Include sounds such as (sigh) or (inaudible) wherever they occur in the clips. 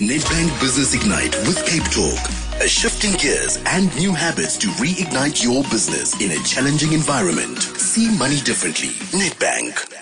Nedbank Business Ignite with Cape Talk. A shift in gears and new habits to reignite your business in a challenging environment. See money differently. Nedbank.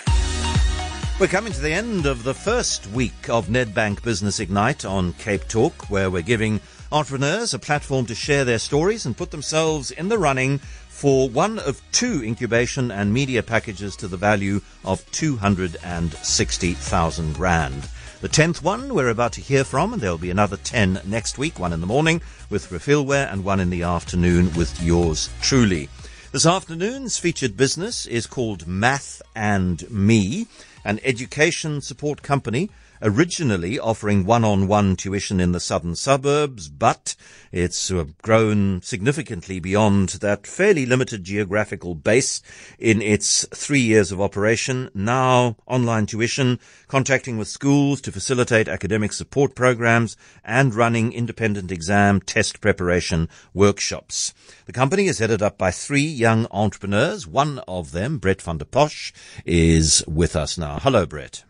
We're coming to the end of the first week of Nedbank Business Ignite on Cape Talk, where we're giving entrepreneurs a platform to share their stories and put themselves in the running for one of two incubation and media packages to the value of 260,000 Rand. The tenth one we're about to hear from, and there'll be another ten next week, one in the morning with Refilwe and one in the afternoon with yours truly. This afternoon's featured business is called Math and Me, an education support company originally offering one-on-one tuition in the southern suburbs, but it's uh, grown significantly beyond that fairly limited geographical base in its three years of operation. Now online tuition, contracting with schools to facilitate academic support programs and running independent exam test preparation workshops. The company is headed up by three young entrepreneurs. One of them, Brett van der Posch, is with us now. Hello, Brett.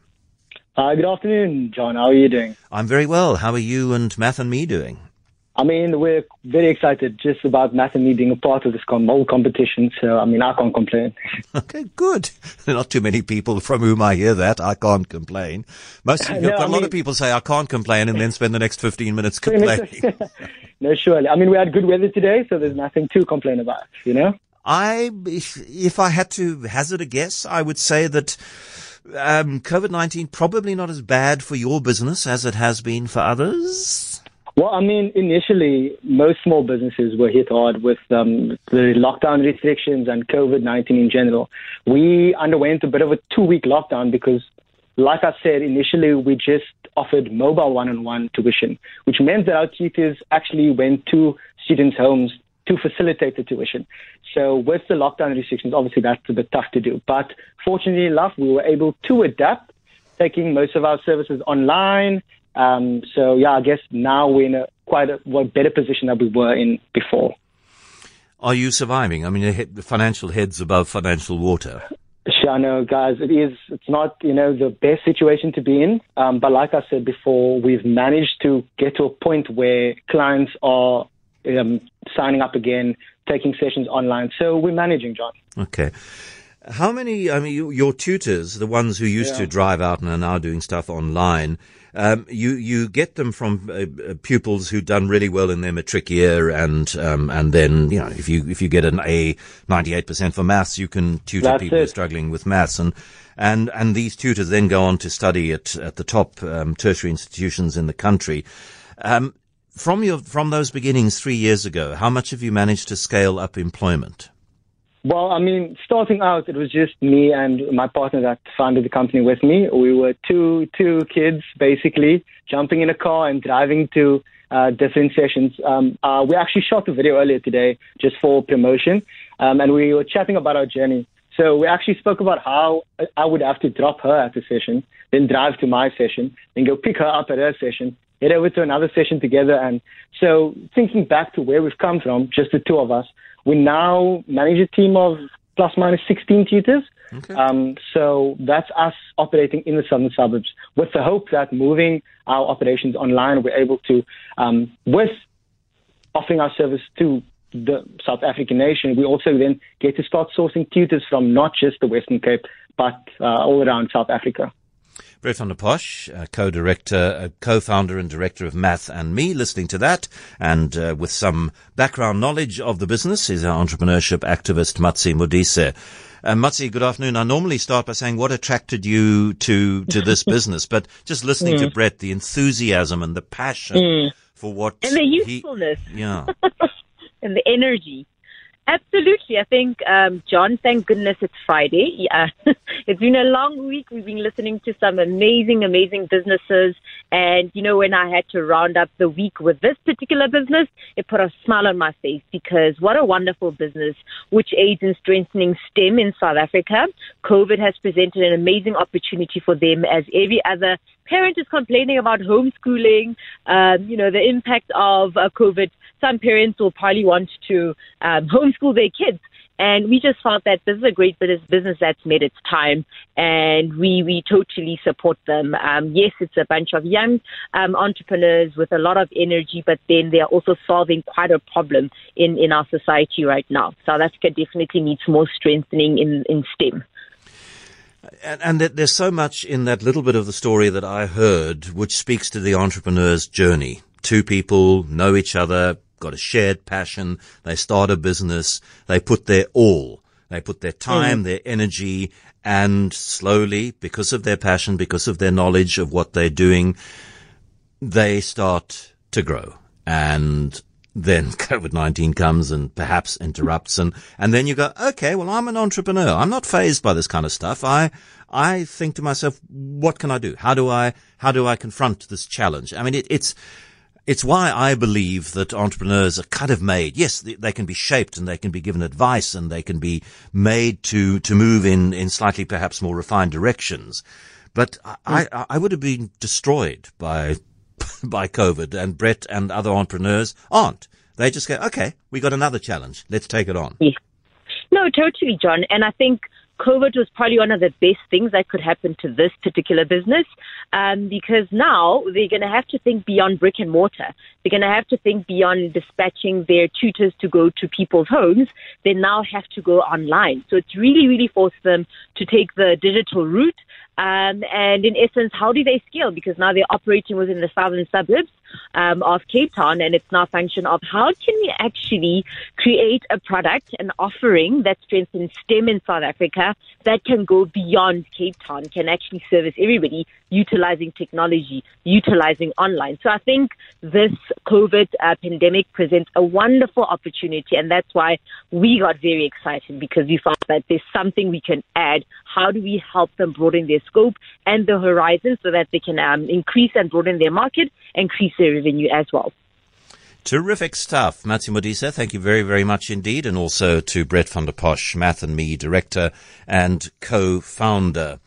Hi, good afternoon, John. How are you doing? I'm very well. How are you and Math and me doing? I mean, we're very excited just about Math and me being a part of this con- whole competition. So, I mean, I can't complain. (laughs) Okay, good. Not too many people from whom I hear that. I can't complain. Most (laughs) no, a lot of people say I can't complain and then spend the next 15 minutes (laughs) complaining. no, surely. I mean, we had good weather today, so there's nothing to complain about, you know? I, if, if I had to hazard a guess, I would say that um, COVID 19 probably not as bad for your business as it has been for others? Well, I mean, initially, most small businesses were hit hard with um, the lockdown restrictions and COVID 19 in general. We underwent a bit of a two week lockdown because, like I said, initially we just offered mobile one on one tuition, which meant that our tutors actually went to students' homes to facilitate the tuition. So with the lockdown restrictions, obviously that's a bit tough to do. But fortunately enough, we were able to adapt, taking most of our services online. Um, so yeah, I guess now we're in a quite a well, better position than we were in before. Are you surviving? I mean, the financial heads above financial water. Sure, no, guys, it is. It's not, you know, the best situation to be in. Um, but like I said before, we've managed to get to a point where clients are um, signing up again, taking sessions online. So we're managing, John. Okay. How many, I mean, your tutors, the ones who used yeah. to drive out and are now doing stuff online, um, you, you get them from uh, uh pupils who've done really well in their matric year and, um, and then, you know, if you, if you get an A 98% for maths, you can tutor That's people it. who are struggling with maths and, and, and these tutors then go on to study at, at the top, um, tertiary institutions in the country. Um, from your from those beginnings three years ago, how much have you managed to scale up employment? Well, I mean, starting out, it was just me and my partner that founded the company with me. We were two two kids, basically, jumping in a car and driving to uh, different sessions. Um, uh, we actually shot a video earlier today just for promotion, um, and we were chatting about our journey. So we actually spoke about how I would have to drop her at the session, then drive to my session, then go pick her up at her session, head over to another session together. And so thinking back to where we've come from, just the two of us, we now manage a team of plus minus 16 tutors. Okay. Um, so that's us operating in the southern suburbs with the hope that moving our operations online, we're able to, um, with offering our service to the South African nation, we also then get to start sourcing tutors from not just the Western Cape, but uh, all around South Africa. Brett van der Posch, uh, co-director, uh, co-founder and director of Math and Me, listening to that, and uh, with some background knowledge of the business is our entrepreneurship activist Matsi Modise. Uh, Matsi, good afternoon. I normally start by saying what attracted you to, to this (laughs) business, but just listening mm. to Brett, the enthusiasm and the passion mm. for what and the usefulness, he, yeah, (laughs) and the energy. Absolutely. I think, um, John, thank goodness it's Friday. Yeah. (laughs) it's been a long week. We've been listening to some amazing, amazing businesses. And, you know, when I had to round up the week with this particular business, it put a smile on my face because what a wonderful business which aids in strengthening STEM in South Africa. COVID has presented an amazing opportunity for them as every other parent is complaining about homeschooling, um, you know, the impact of uh, COVID some parents will probably want to um, (laughs) homeschool their kids. And we just felt that this is a great business, that's made its time, and we, we totally support them. Um, yes, it's a bunch of young um, entrepreneurs with a lot of energy, but then they're also solving quite a problem in, in our society right now. South Africa definitely needs more strengthening in, in STEM. And, and there's so much in that little bit of the story that I heard which speaks to the entrepreneur's journey. Two people know each other, got a shared passion. They start a business. They put their all. They put their time, mm. their energy, and slowly, because of their passion, because of their knowledge of what they're doing, they start to grow. And then (laughs) COVID-19 comes and perhaps interrupts and, and then you go, okay, well, I'm an entrepreneur. I'm not phased by this kind of stuff. I, I think to myself, what can I do? How do I, how do I confront this challenge? I mean, it, it's, it's why I believe that entrepreneurs are kind of made. Yes, they, can be shaped and they can be given advice and they can be made to, to move in, in slightly perhaps more refined directions. But I, mm. I would have been destroyed by, (laughs) by COVID and Brett and other entrepreneurs aren't. They just go, okay, we got another challenge. Let's take it on. No, totally, John. And I think COVID was probably one of the best things that could happen to this particular business um, because now they're going to have to think beyond brick and mortar. They're going to have to think beyond dispatching their tutors to go to people's homes. They now have to go online. So it's really, really forced them to take the digital route. Um, and in essence, how do they scale? Because now they're operating within the southern suburbs um, of Cape Town, and it's now a function of how can we actually create a product, an offering that strengthens STEM in South Africa that can go beyond Cape Town, can actually service everybody, utilizing technology, utilizing online. So I think this COVID uh, pandemic presents a wonderful opportunity, and that's why we got very excited because we found that there's something we can add. How do we help them broaden their scope and the horizon so that they can um, increase and broaden their market, increase their revenue as well? Terrific stuff. Matsi Modise, thank you very, very much indeed. And also to Brett van der Posch, Math and Me Director and Co-Founder.